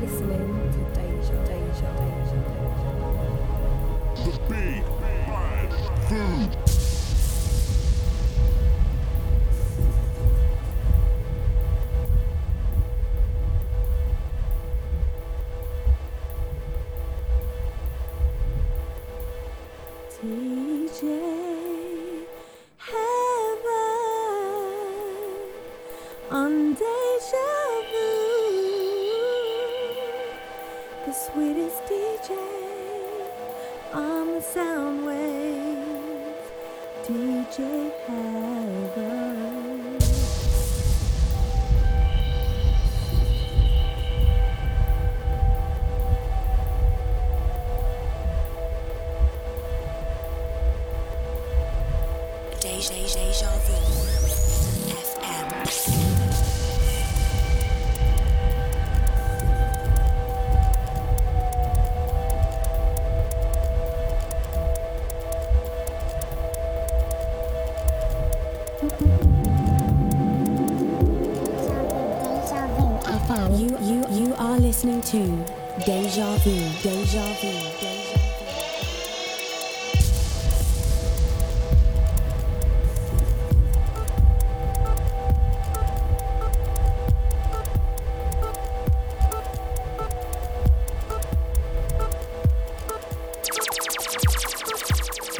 listening to Deja, Deja, Deja, Deja. The Big Bad Food. To Deja Vu. Deja Vu. Deja Vu.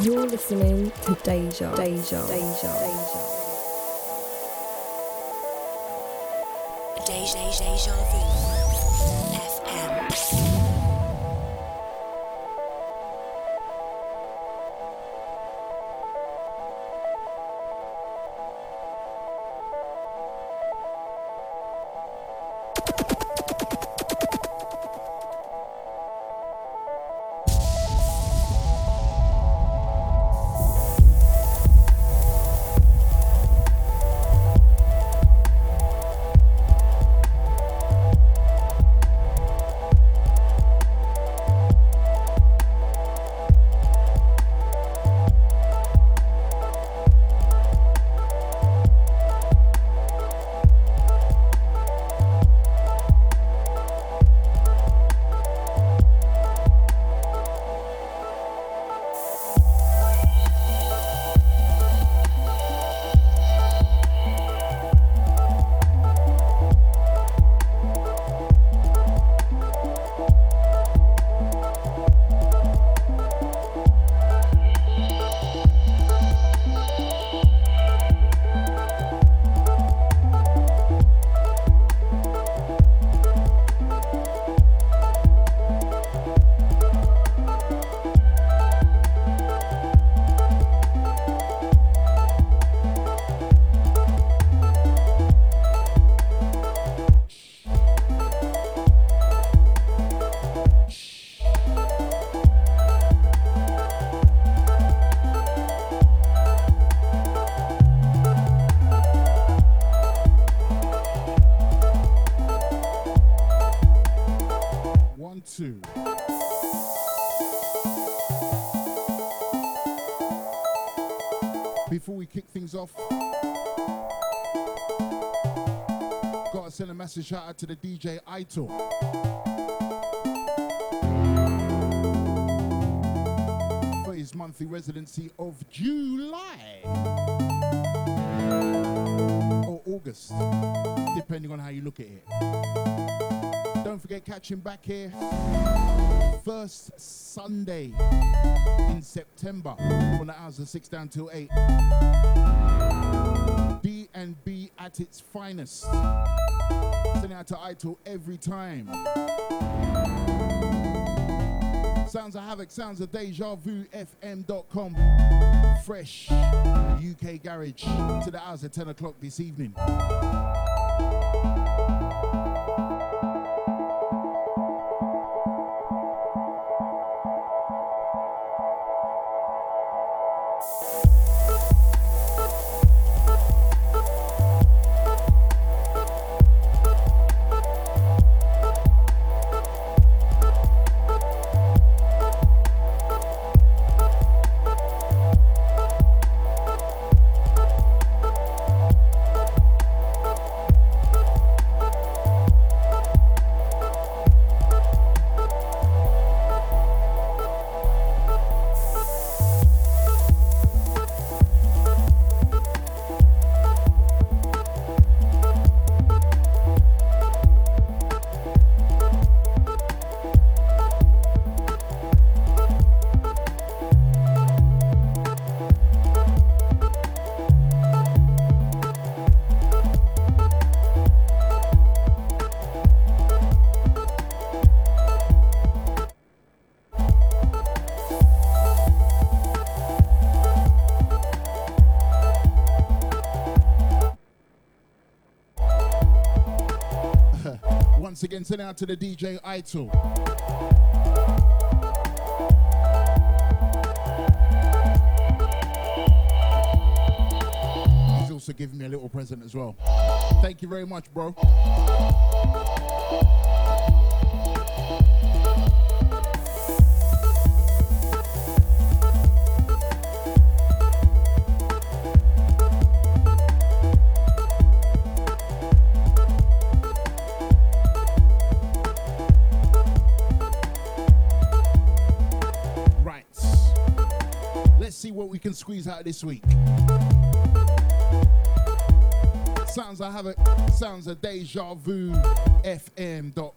You're listening to Deja, Deja, Deja, Deja. Deja, deja vu. FM. Two. Before we kick things off, gotta send a massive shout out to the DJ Ito. For his monthly residency of July or August, depending on how you look at it. Don't forget, catching back here first Sunday in September from the hours of six down till eight. D and B at its finest. Sending out to Ito every time. Sounds of Havoc, sounds of Deja Vu FM.com. Fresh UK Garage to the hours of 10 o'clock this evening. Again, send it out to the DJ Ital. He's also giving me a little present as well. Thank you very much, bro. Out this week. Sounds I have it. Sounds of deja vu fm.com.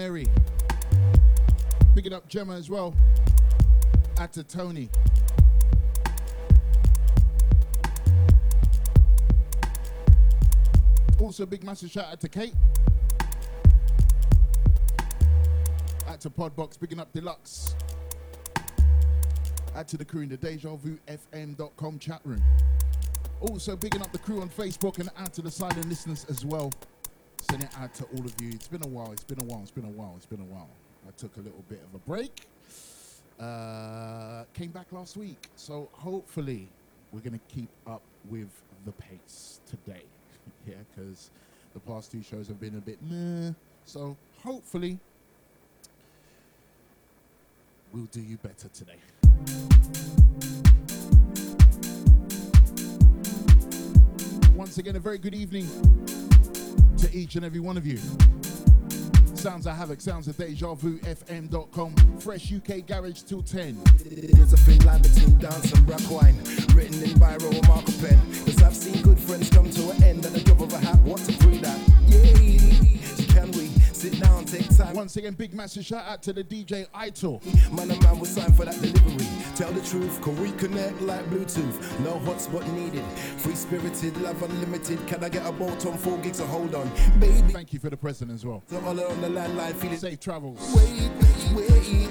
Mary. Picking up Gemma as well. Out to Tony. Also, big massive shout out to Kate. Out to Podbox, picking up Deluxe. Out to the crew in the Deja Vu FM.com chat room. Also, bigging up the crew on Facebook and out to the silent listeners as well. Send it out to all of you. It's been a while. It's been a while. It's been a while. It's been a while. I took a little bit of a break. Uh, came back last week. So hopefully we're going to keep up with the pace today. yeah, because the past two shows have been a bit meh. So hopefully we'll do you better today. Once again, a very good evening to each and every one of you. Sounds of Havoc, sounds of Deja Vu, FM.com, Fresh UK Garage till 10. There's a thin line between dance and black wine, written in or marker pen. Cause I've seen good friends come to an end at the drop of a hat. To that? Yeah, can we sit down, take time? Once again, big massive shout out to the DJ Ital. Man and man will sign for that delivery. Tell the truth, can we connect like Bluetooth? No hotspot needed. Free spirited, love unlimited. Can I get a bolt on four gigs? So hold on, baby. Thank you for the present as well. So all on the landline, feeling Safe travels. wait, wait.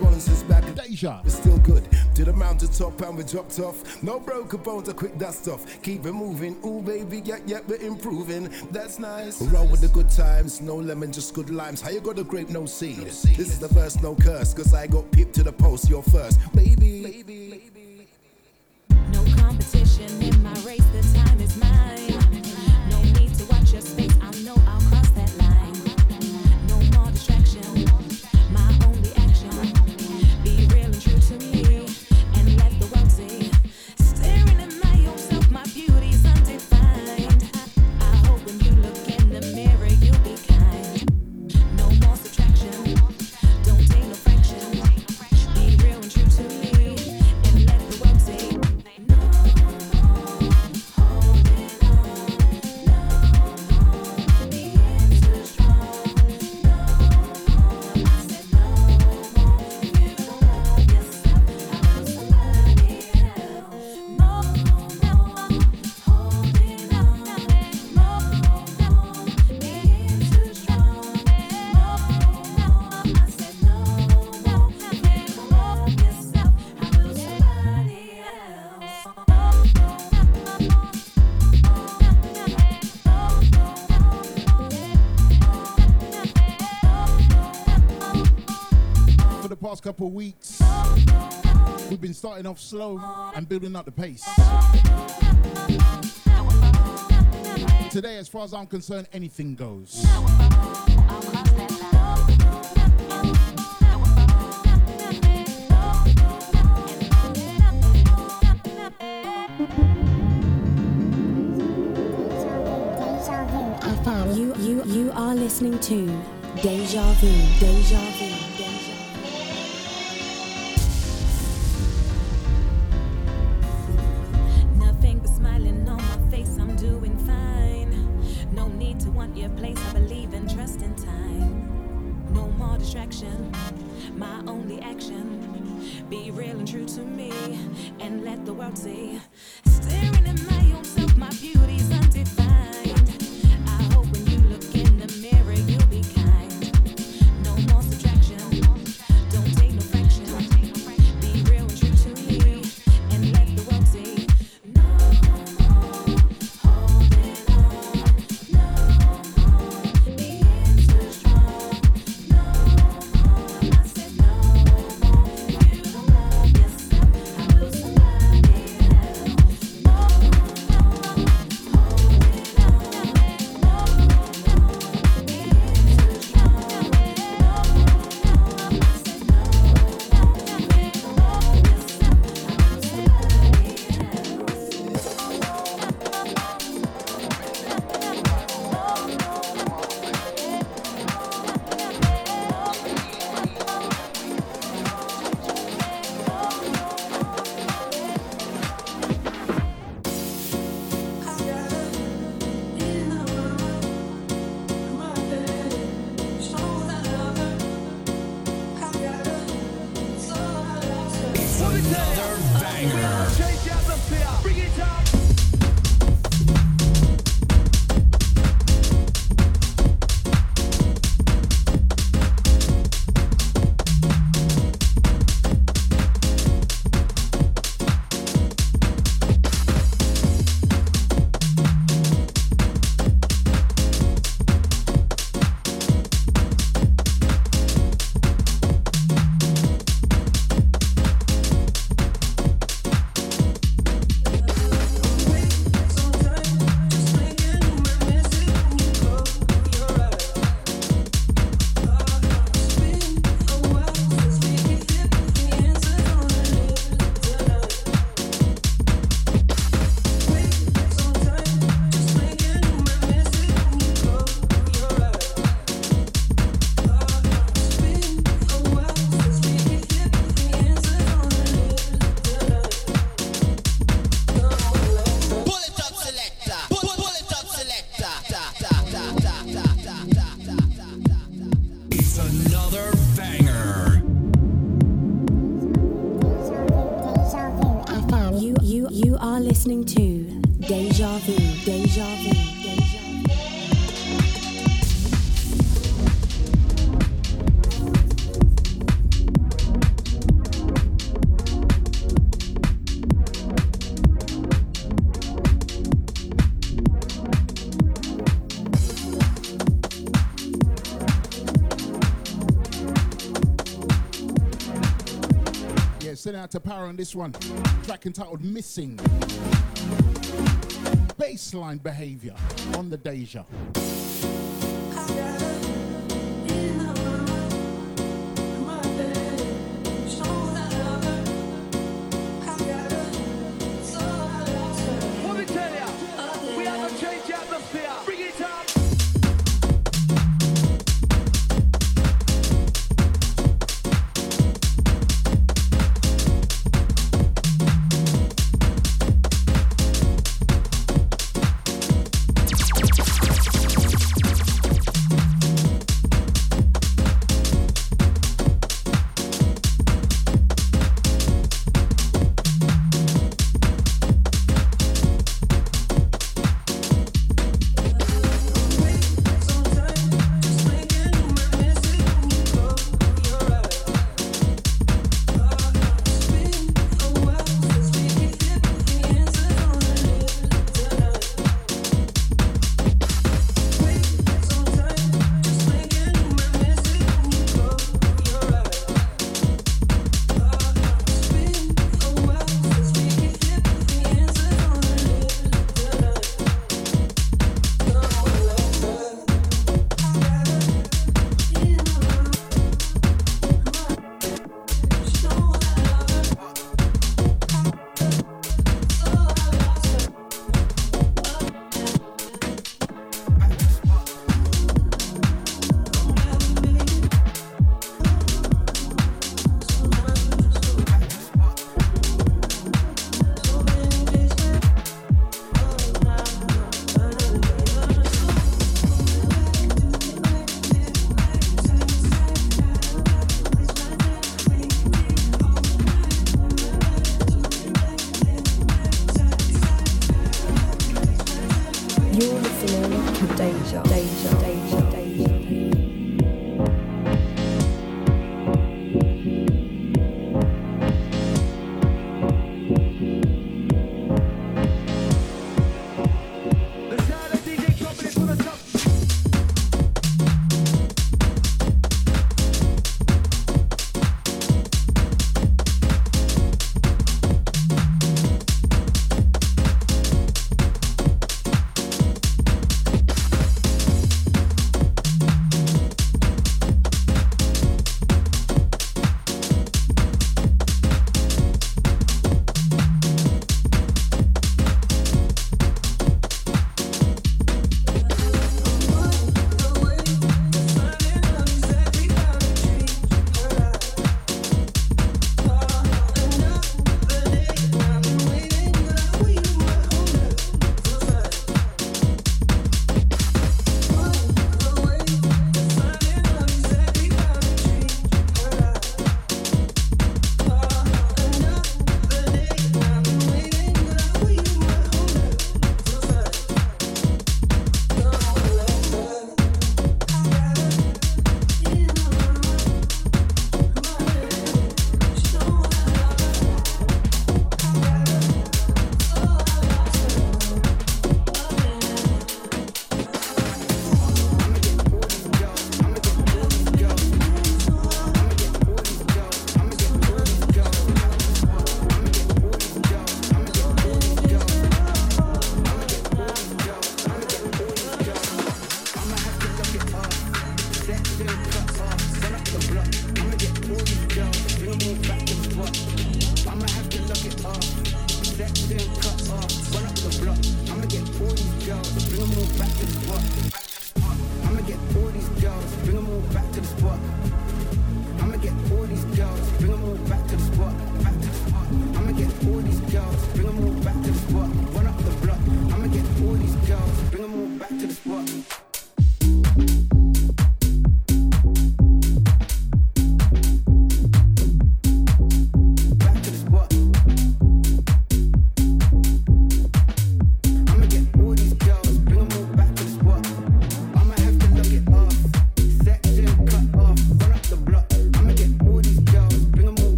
Rollinson's back. Deja. It's still good. To the mountain top and we dropped off. No broken bones, a quick dust off. Keep it moving. Ooh, baby, yeah, yeah, we're improving. That's nice. Roll with the good times. No lemon, just good limes. How you got a grape, no seed? This is the first, no curse. Cause I got pipped to the post, you're first. Baby, baby, baby. Past couple of weeks, we've been starting off slow and building up the pace. Today, as far as I'm concerned, anything goes. You, you, you are listening to Deja Vu. Deja Vu. Sending out to Power on this one. Track entitled Missing. Baseline behavior on the Deja.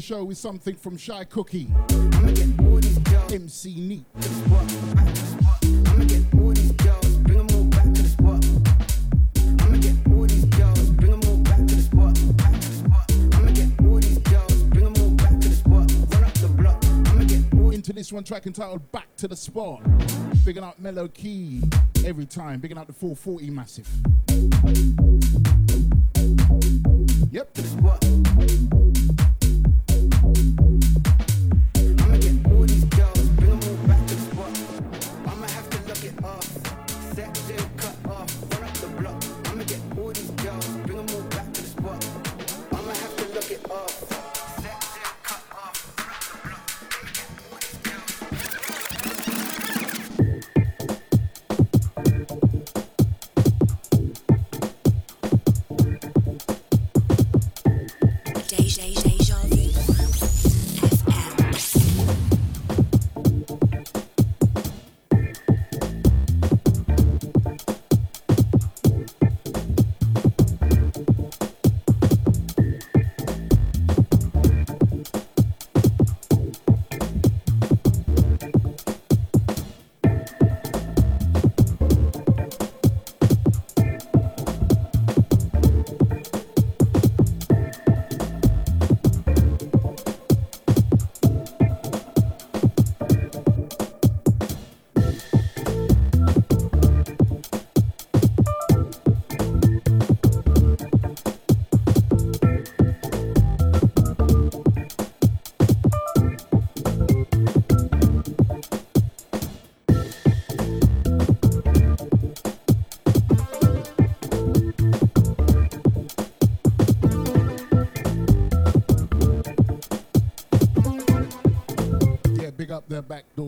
Show with something from Shy Cookie. MC Neat. Into this one track entitled Back to the Spot. Bigging up Mellow Key. Every time. Bigging up the 440 Massive.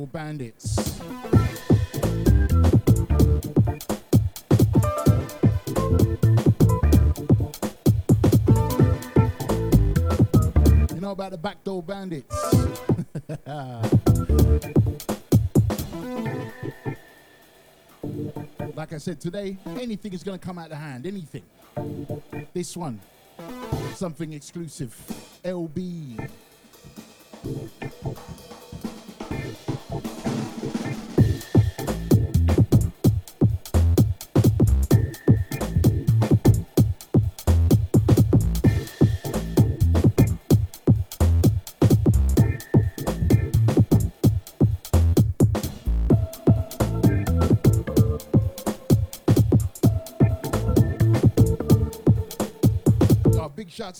Bandits. You know about the backdoor bandits? like I said today, anything is going to come out of hand. Anything. This one, something exclusive. El-B.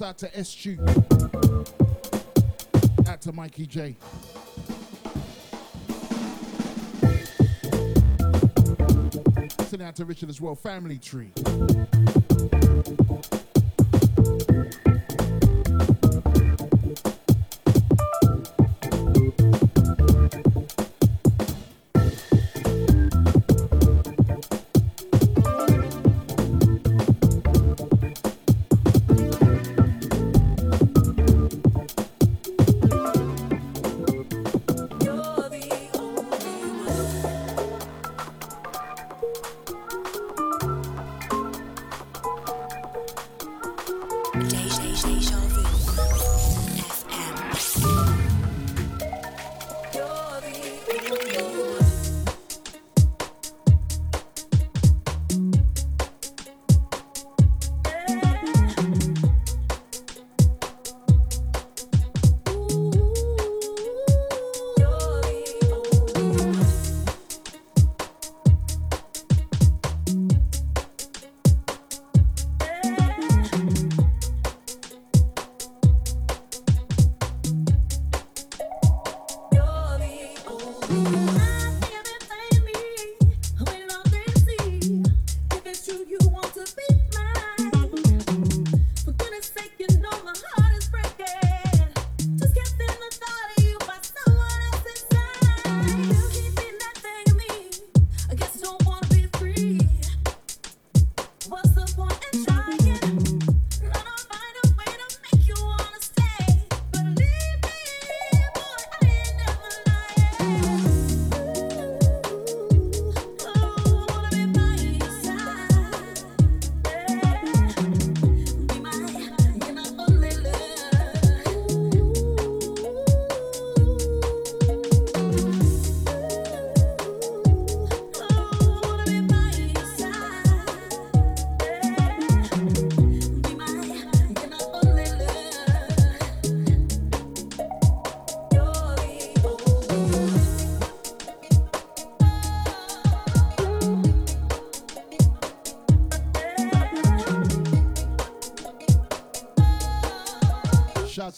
out to SQ. Out to Mikey J. Sending out to Richard as well, Family Tree.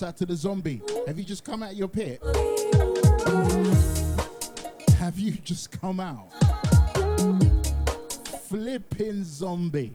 out to the zombie. Have you just come out your pit? Have you just come out? Flipping zombie.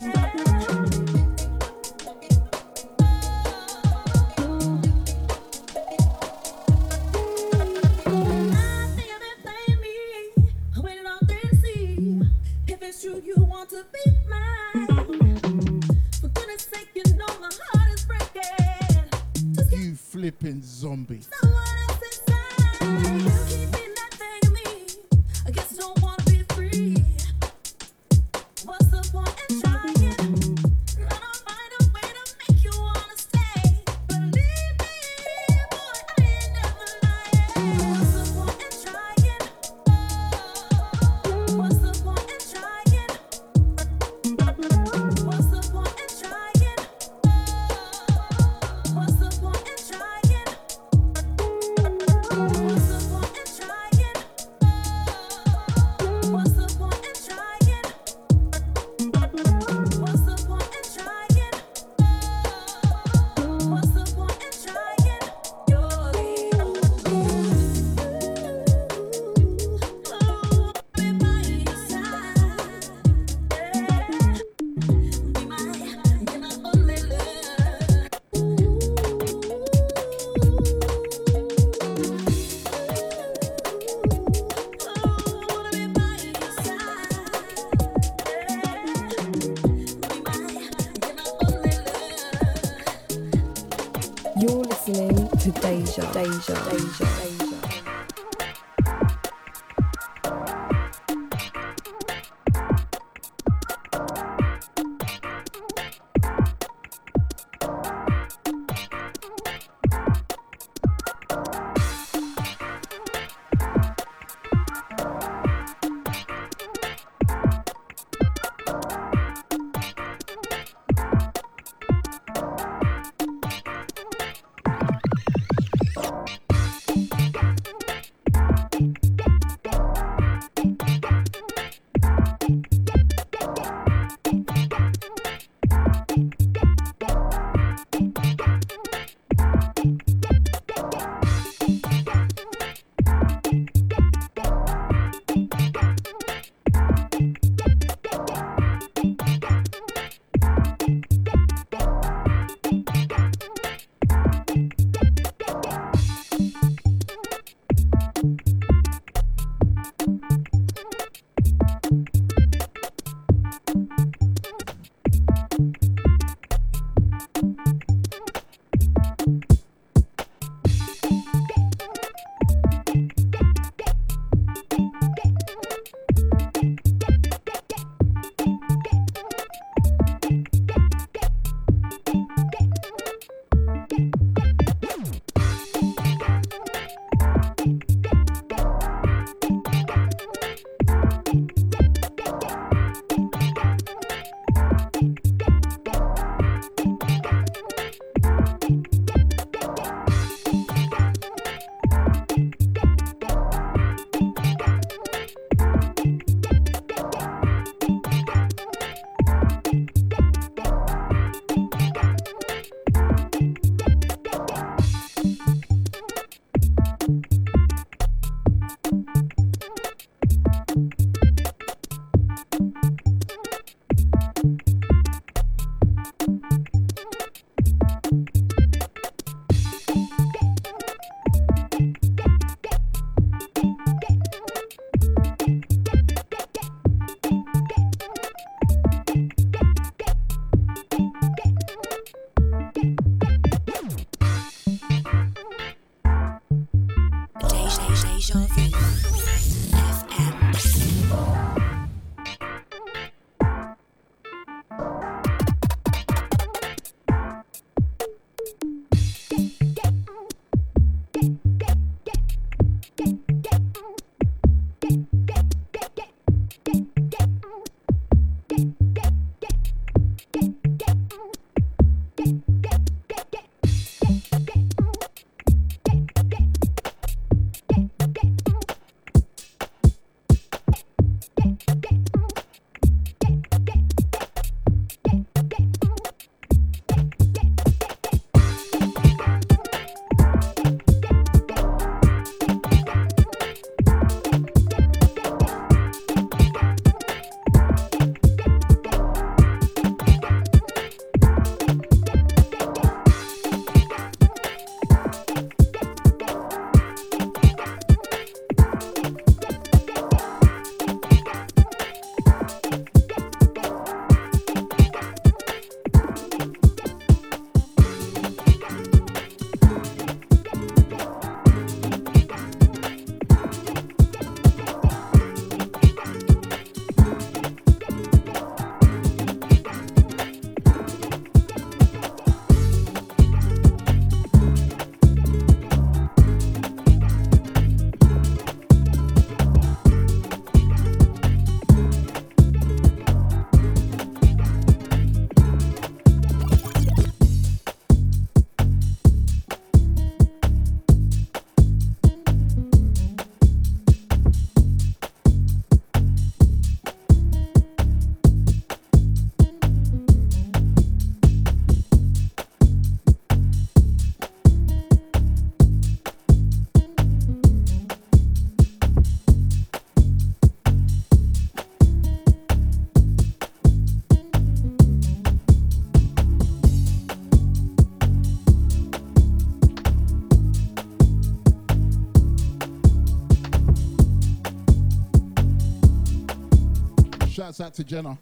To Jenna.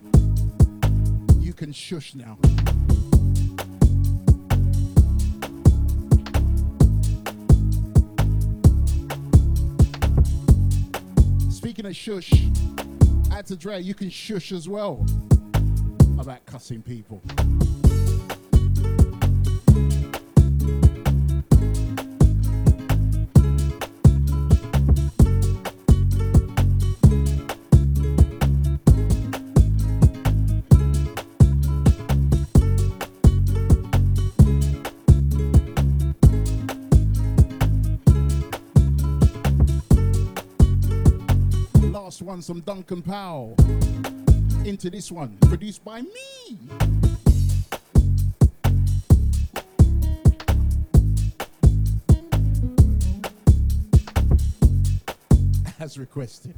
You can shush now. Speaking of shush, out to Dre, you can shush as well about cussing people. Some Duncan Powell. Into this one, produced by me. As requested.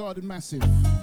Garden Massive.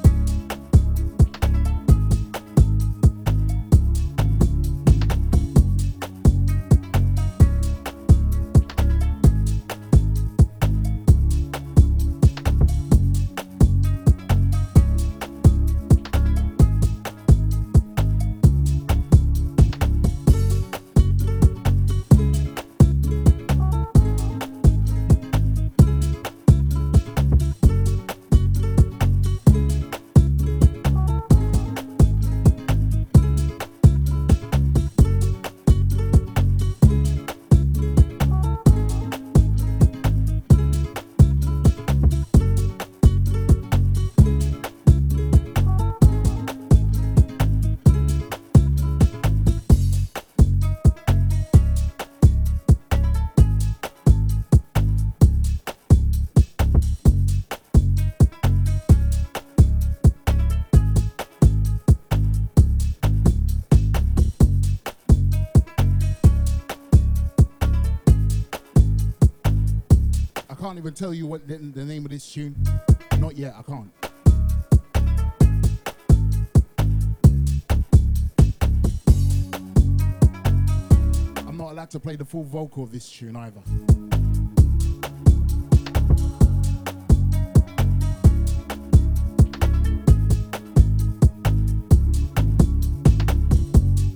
Tell you what the, the name of this tune. Not yet, I can't. I'm not allowed to play the full vocal of this tune either.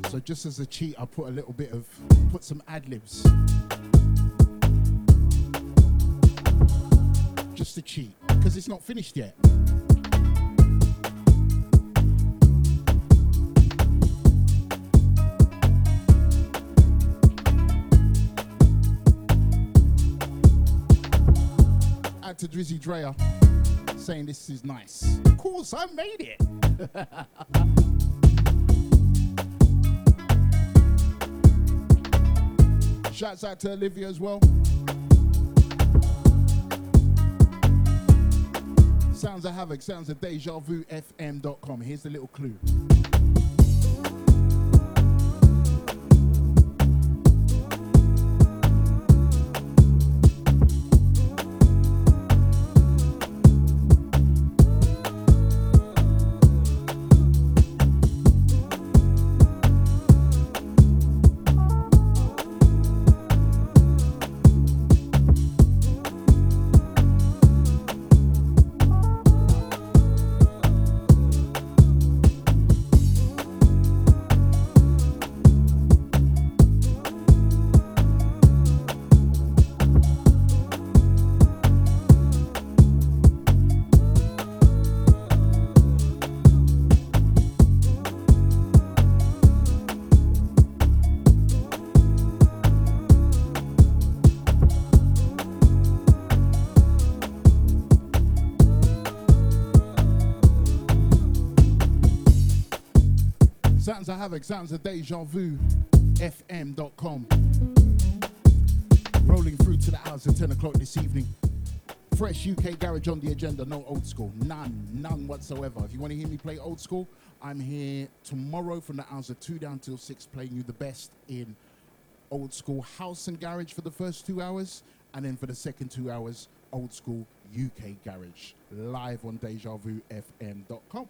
So just as a cheat, I put a little bit of, put some ad libs. Just to cheat, because it's not finished yet. Add to Drizzy Dreyer saying this is nice. Of course, I made it. Shouts out to Olivia as well. Sounds of Havoc, sounds of Deja Vu FM.com. Here's the little clue. Havoc, sounds of Deja Vu FM.com. Rolling through to the hours of 10 o'clock this evening. fresh UK garage on the agenda, no old school. None, none whatsoever. If you want to hear me play old school, I'm here tomorrow from the hours of 2 down till 6 playing you the best in old school house and garage for the first two hours, and then for the second two hours, old school UK garage live on DejaVuFM.com.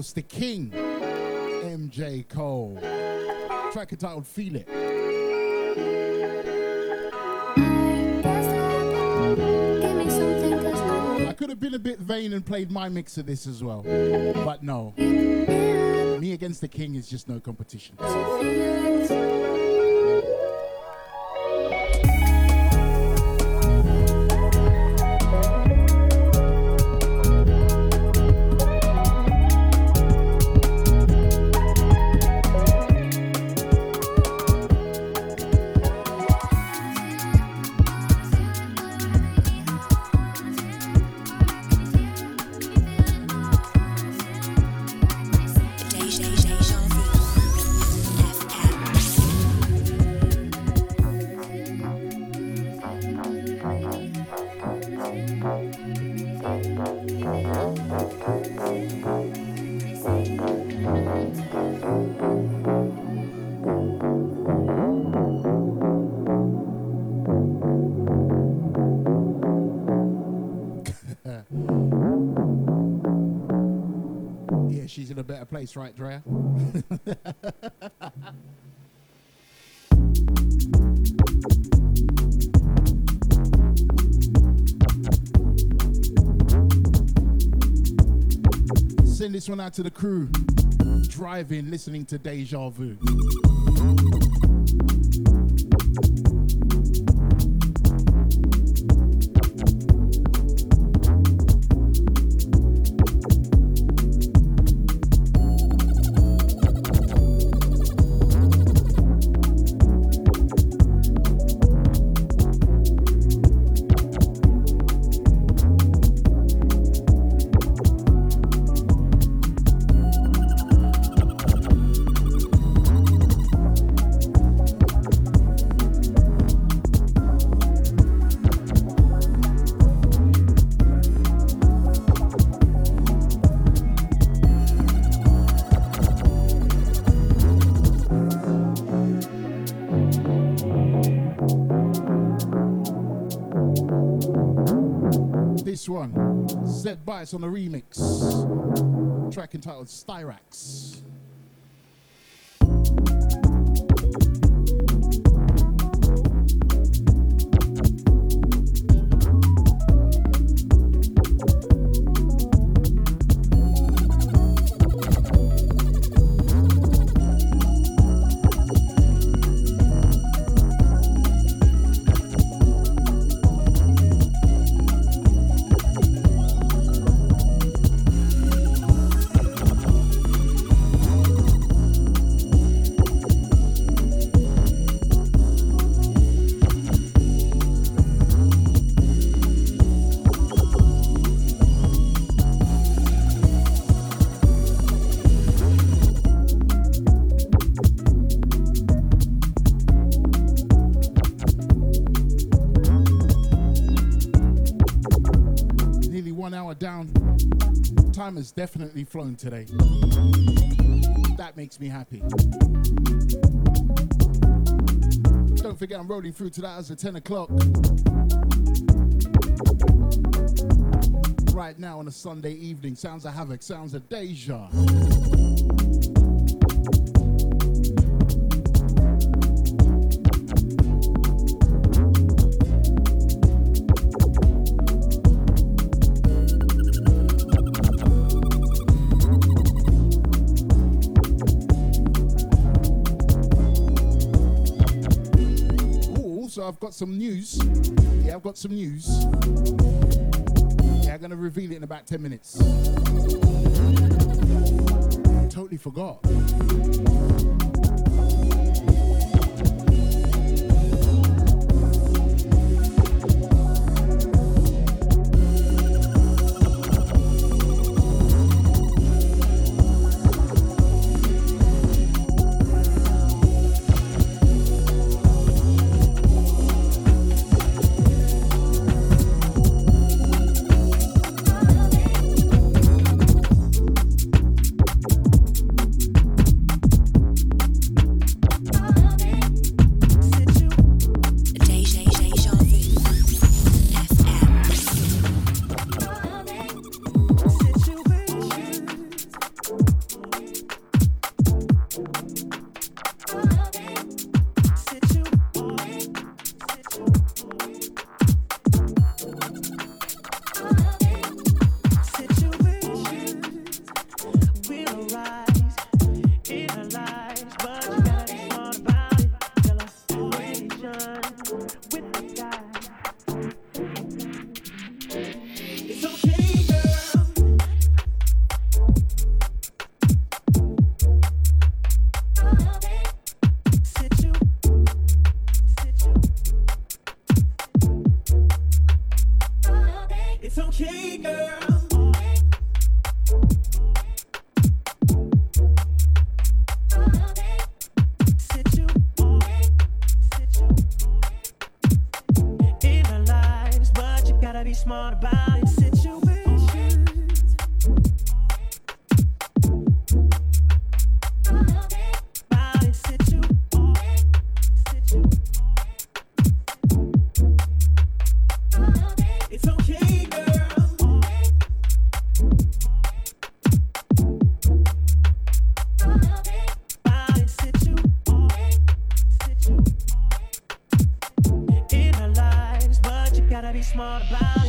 Course, the king, MJ Cole. Track entitled Feel It. I could have been a bit vain and played my mix of this as well. But no. Me against the king is just no competition. Place, right, Drea? Send this one out to the crew. Driving, listening to Deja Vu. On the remix. Track entitled Styrax. Definitely flown today. That makes me happy. Don't forget, I'm rolling through to that as of 10 o'clock. Right now on a Sunday evening, sounds of havoc, sounds of deja. Got some news. Yeah, I've got some news. Yeah, I'm gonna reveal it in about 10 minutes. Totally forgot. Smart about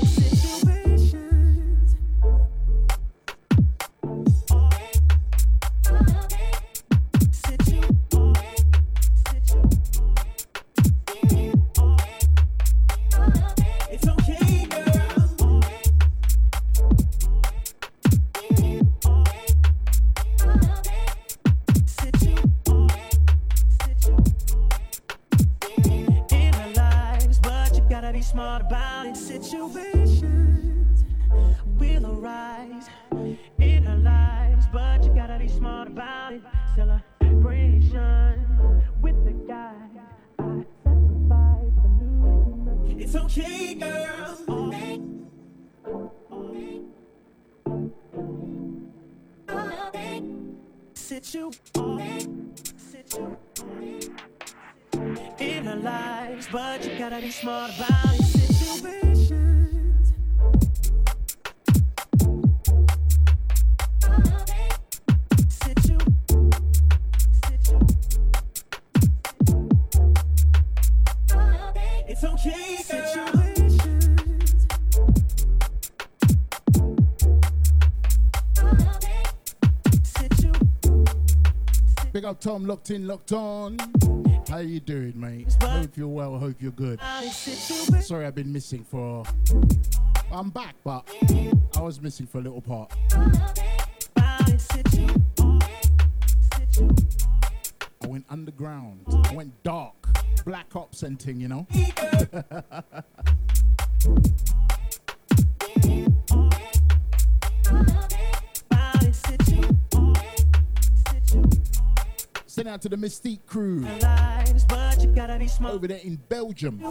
Tom, locked in, locked on. How you doing, mate? Hope you're well, hope you're good. Sorry I've been missing for... I'm back, but I was missing for a little part. I went underground. I went dark. Black ops and ting, you know? Send out to the Mystique crew Lives, but you gotta be smart. over there in Belgium.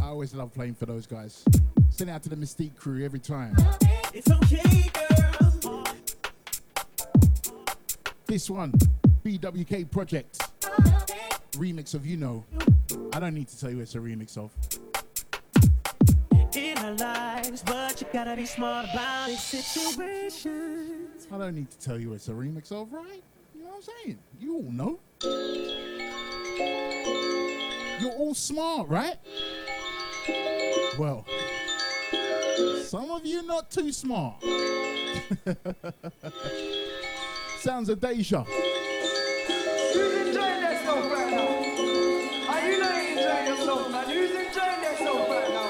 I always love playing for those guys. Send out to the Mystique crew every time. It's okay. This one, BWK Project. Remix of You Know. I don't need to tell you it's a remix of. In our lives, but you gotta be smart about it. Situations. I don't need to tell you it's a remix of, right? You know what I'm saying? You all know. You're all smart, right? Well, some of you not too smart. Sounds of Deja. Who's enjoying themselves right now? Are you not enjoying yourself, man? Who's enjoying themselves right now,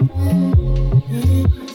Mm-hmm.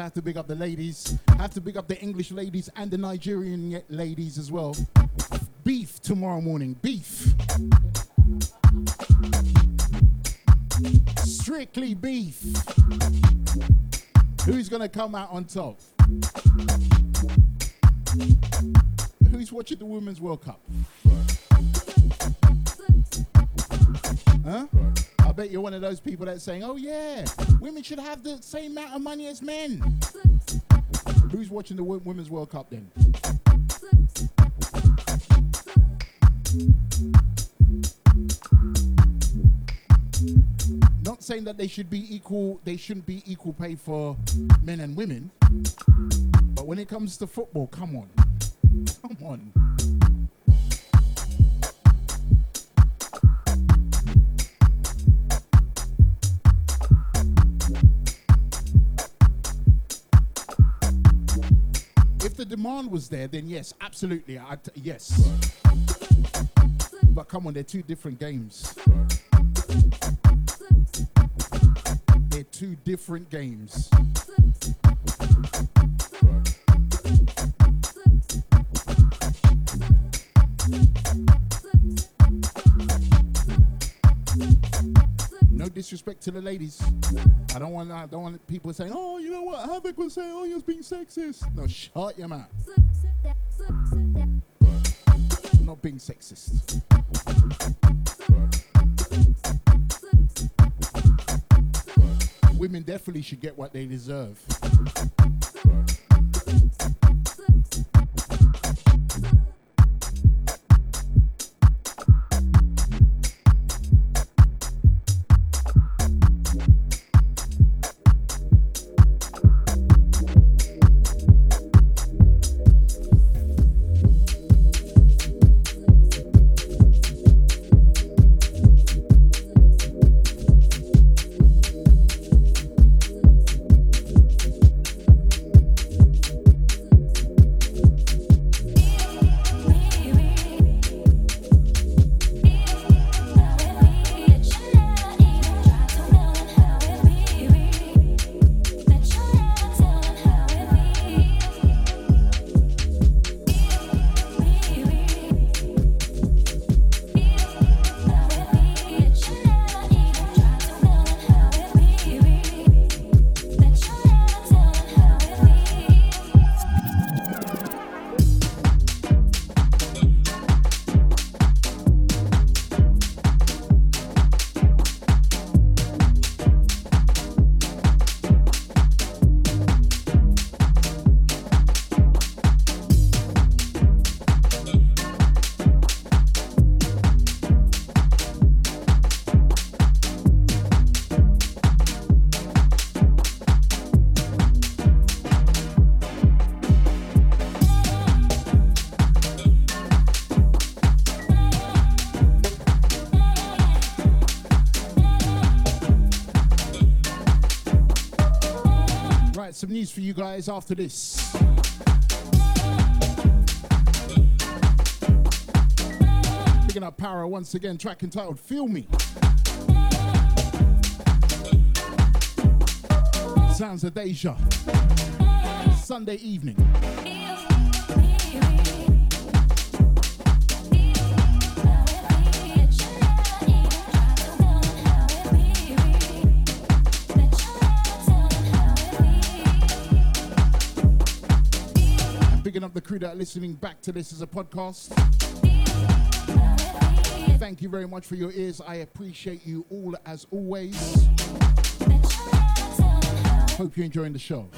Also have to big up the ladies. I Have to big up the English ladies and the Nigerian ladies as well. Beef tomorrow morning. Beef. Strictly beef. Who's gonna come out on top? Who's watching the Women's World Cup? You're one of those people that's saying, oh yeah, women should have the same amount of money as men. Who's watching the Women's World Cup then? Not saying that they should be equal, they shouldn't be equal pay for men and women. But when it comes to football, come on. Come on. The demand was there, then yes, absolutely. I'd, yes. But come on, they're two different games. They're two different games. Disrespect to the ladies. I don't want I don't want people saying, "Oh, you know what? Havoc was saying, oh, you're being sexist." No, shut your mouth. I'm not being sexist. Women definitely should get what they deserve. For you guys after this. Picking up power once again, track entitled Feel Me. Sounds of Deja. Sunday evening. Crew that are listening back to this as a podcast. Thank you very much for your ears. I appreciate you all as always. Hope you're enjoying the show.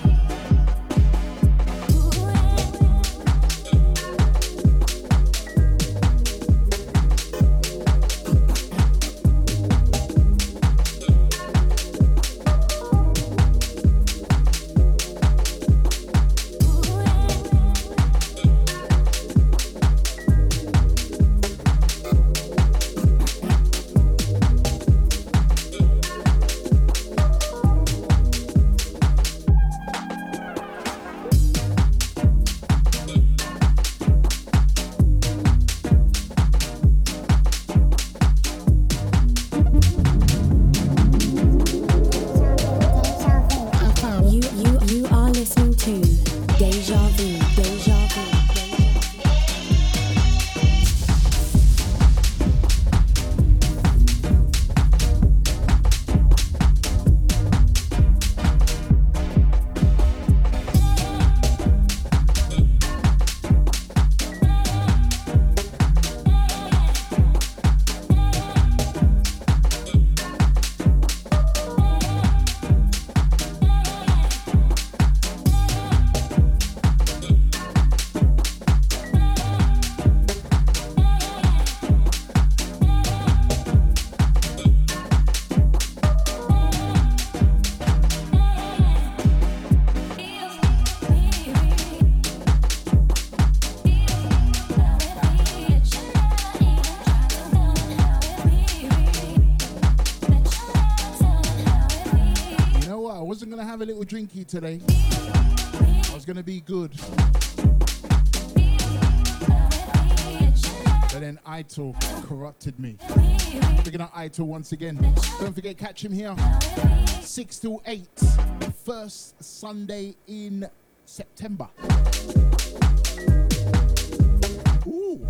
Today. I was gonna be good. But then Idol corrupted me. Picking up Idol once again. Don't forget, catch him here. 6 to 8. First Sunday in September. Ooh,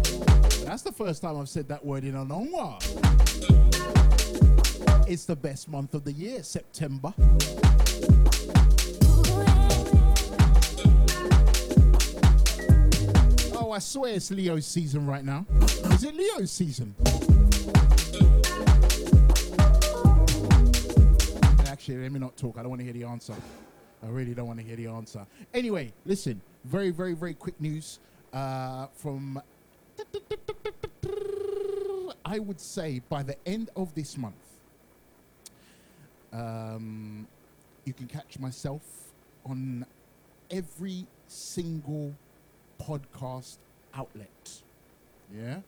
that's the first time I've said that word in a long while. It's the best month of the year, September. I swear it's Leo's season right now. Is it Leo's season? Actually, let me not talk. I don't want to hear the answer. I really don't want to hear the answer. Anyway, listen. Very, very, very quick news uh, from. I would say by the end of this month, um, you can catch myself on every single podcast outlet. Yeah.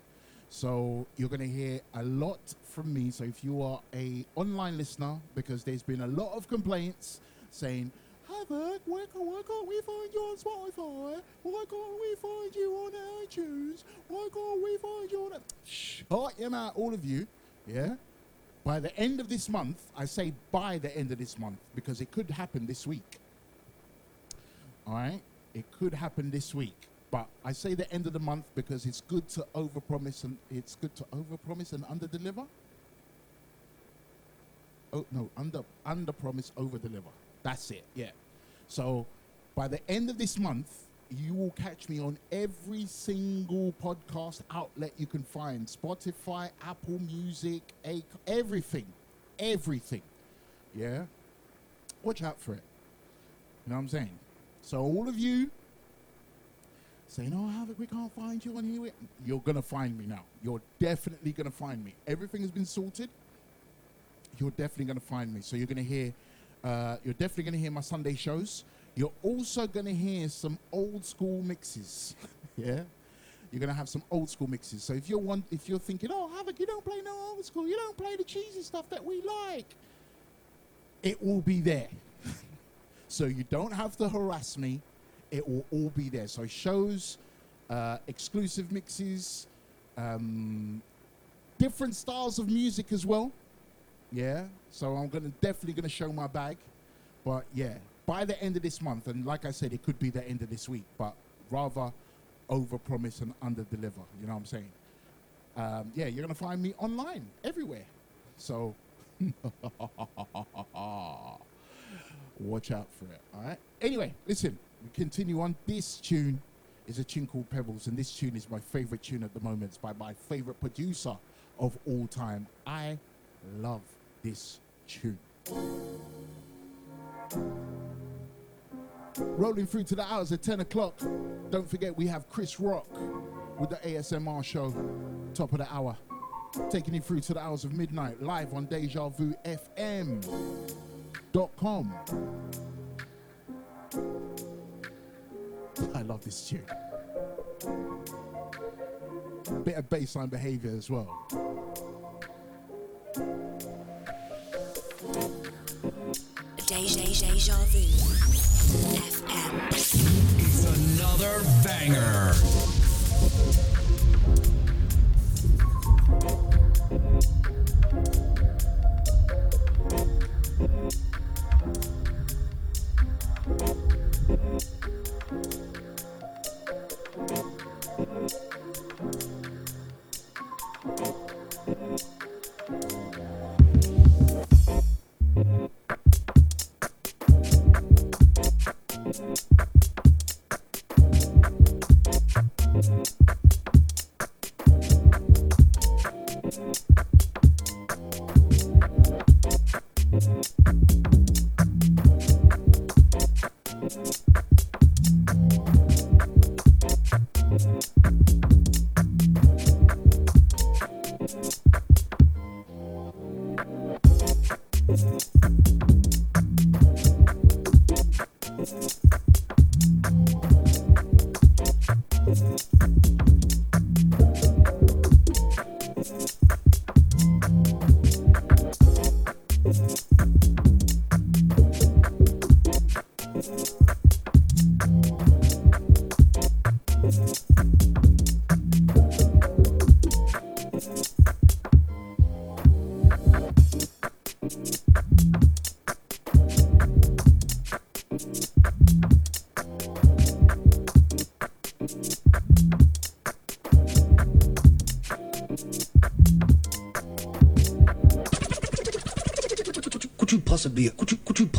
So you're going to hear a lot from me. So if you are a online listener, because there's been a lot of complaints saying, Havoc, where, why can't we find you on Spotify? Why can't we find you on iTunes? Why can't we find you on... A-? Shut your mouth, all of you. Yeah? By the end of this month, I say by the end of this month, because it could happen this week. All right? It could happen this week. But I say the end of the month because it's good to overpromise and it's good to overpromise and underdeliver. Oh no, under underpromise, overdeliver. That's it. Yeah. So by the end of this month, you will catch me on every single podcast outlet you can find Spotify, Apple Music, Ac- everything. Everything. Yeah? Watch out for it. You know what I'm saying? So, all of you saying, Oh, Havoc, we can't find you on here, you're to find me now. You're definitely to find me. Everything has been sorted. You're definitely to find me. So, you're to hear. Uh, you're definitely to hear my Sunday shows. You're also to hear some old school mixes. yeah, you're to have some old school mixes. So if you're one, if you're thinking, oh, Havoc, you don't play no old school, you don't play the cheesy stuff that we like, it will be there. so you don't have to harass me. It will all be there. So shows, uh, exclusive mixes, um, different styles of music as well. Yeah. So I'm gonna definitely gonna show my bag. But yeah, by the end of this month, and like I said, it could be the end of this week, but rather over promise and under deliver. You know what I'm saying? Um, yeah, you're gonna find me online everywhere. So watch out for it. All right. Anyway, listen. We continue on. This tune is a tune called Pebbles, and this tune is my favorite tune at the moment. It's by my favorite producer of all time. I love this tune. Rolling through to the hours at 10 o'clock. Don't forget, we have Chris Rock with the ASMR show, top of the hour. Taking you through to the hours of midnight, live on Deja love this tune. Bit of bassline behavior as well. Deja, deja vu. FM. It's another banger.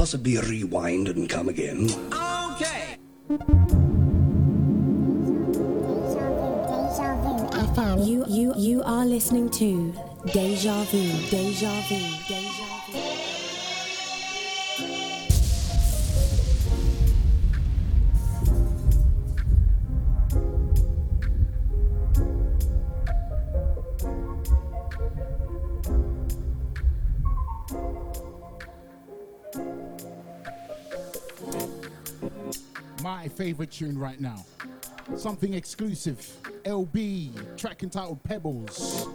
Possibly rewind and come again? Okay. You you you are listening to Deja Vu, Deja Vu, Deja Vu. Favorite tune right now. Something exclusive. El-B, track entitled Pebbles.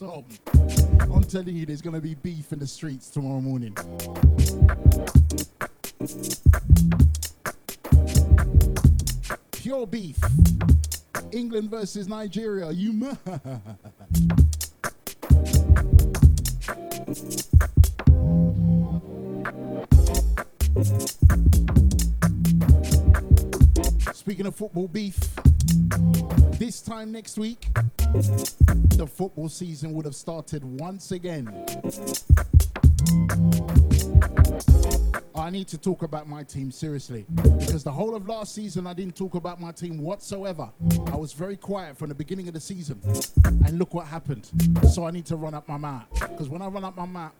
I'm telling you, there's going to be beef in the streets tomorrow morning. Pure beef. England versus Nigeria. You mad? Speaking of football beef, this time next week, football season would have started once again. I need to talk about my team seriously because the whole of last season I didn't talk about my team whatsoever. I was very quiet from the beginning of the season, and look what happened. So I need to run up my mouth because when I run up my mouth,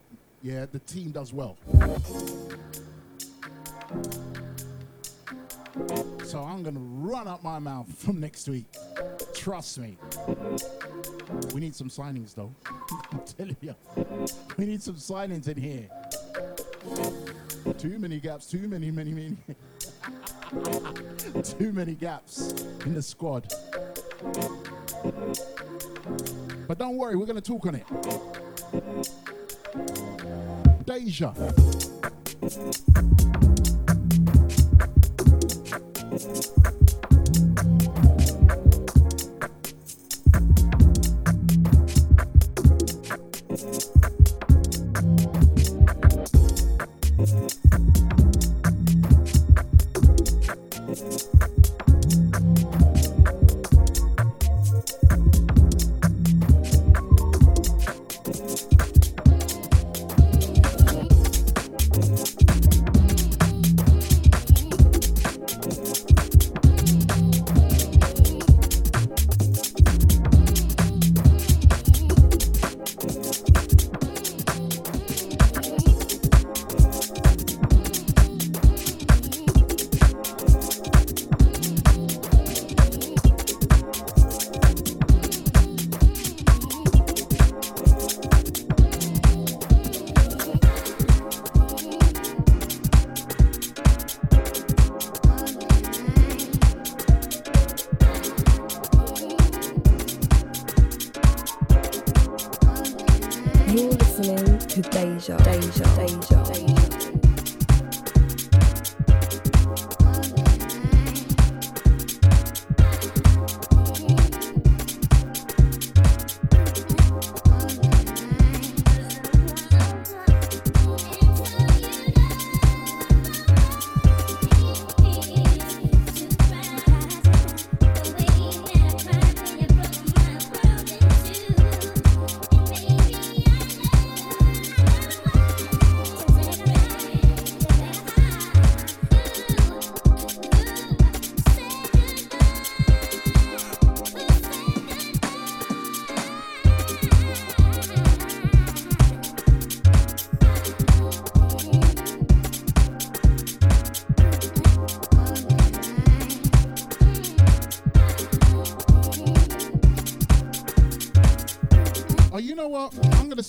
yeah, the team does well. So I'm gonna run up my mouth from next week. Trust me. We need some signings though. I'm telling you. We need some signings in here. Too many gaps, too many, many, many. too many gaps in the squad. But don't worry, we're gonna talk on it. Deja. Thank you.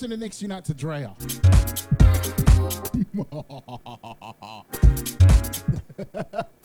person the next you not to draft.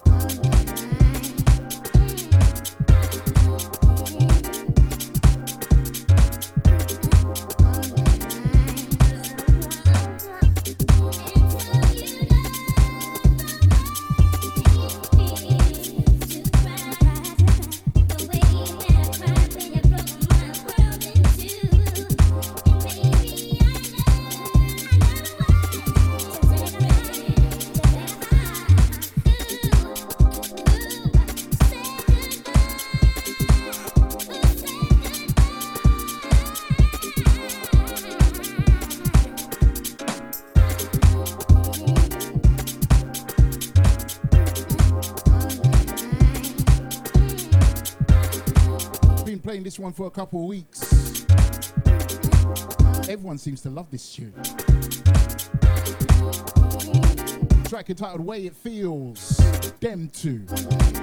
this one for a couple of weeks. Everyone seems to love this tune. Track entitled Way It Feels, Dem 2.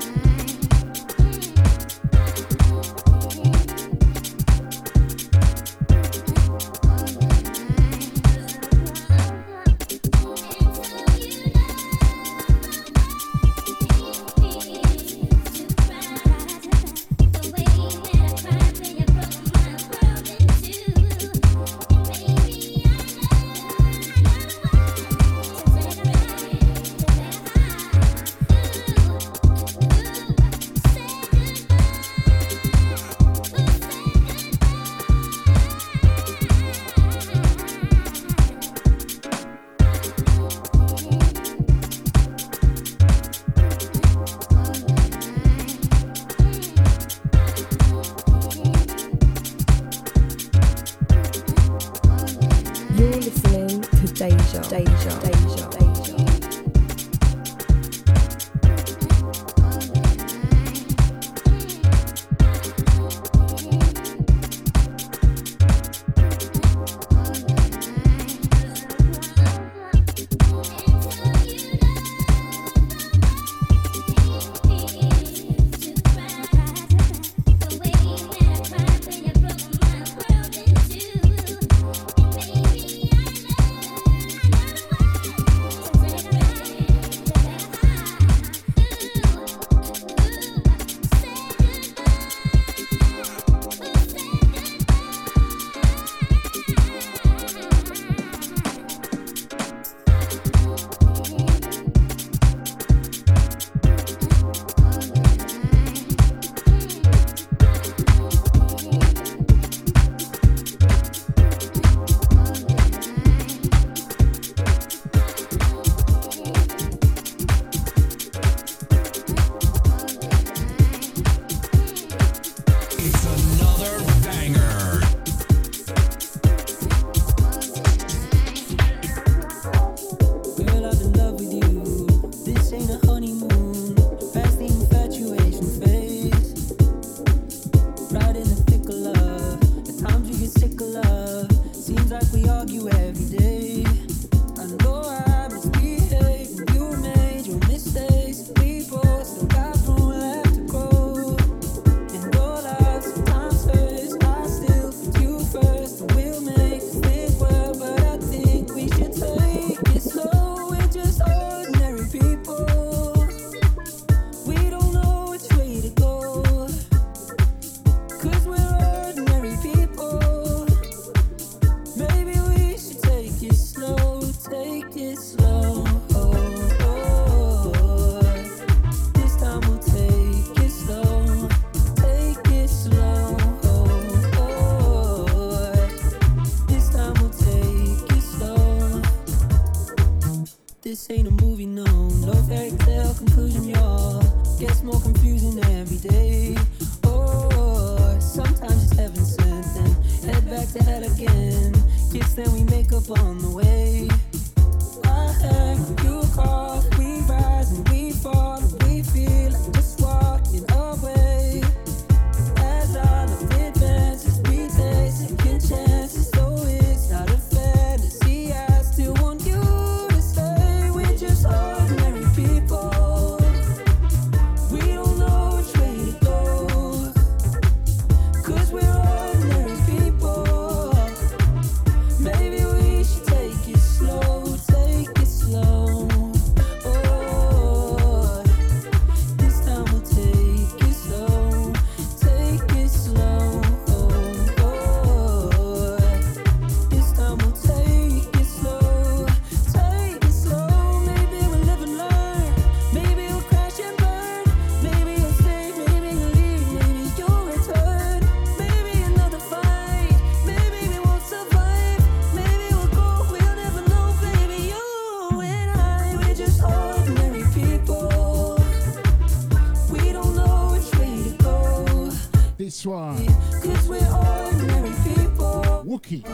This one. Cause we're ordinary people. Wookie.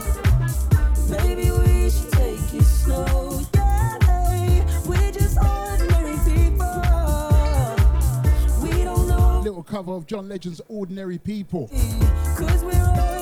Maybe we should take it slow. We're people. Little cover of John Legend's Ordinary People. Cause we're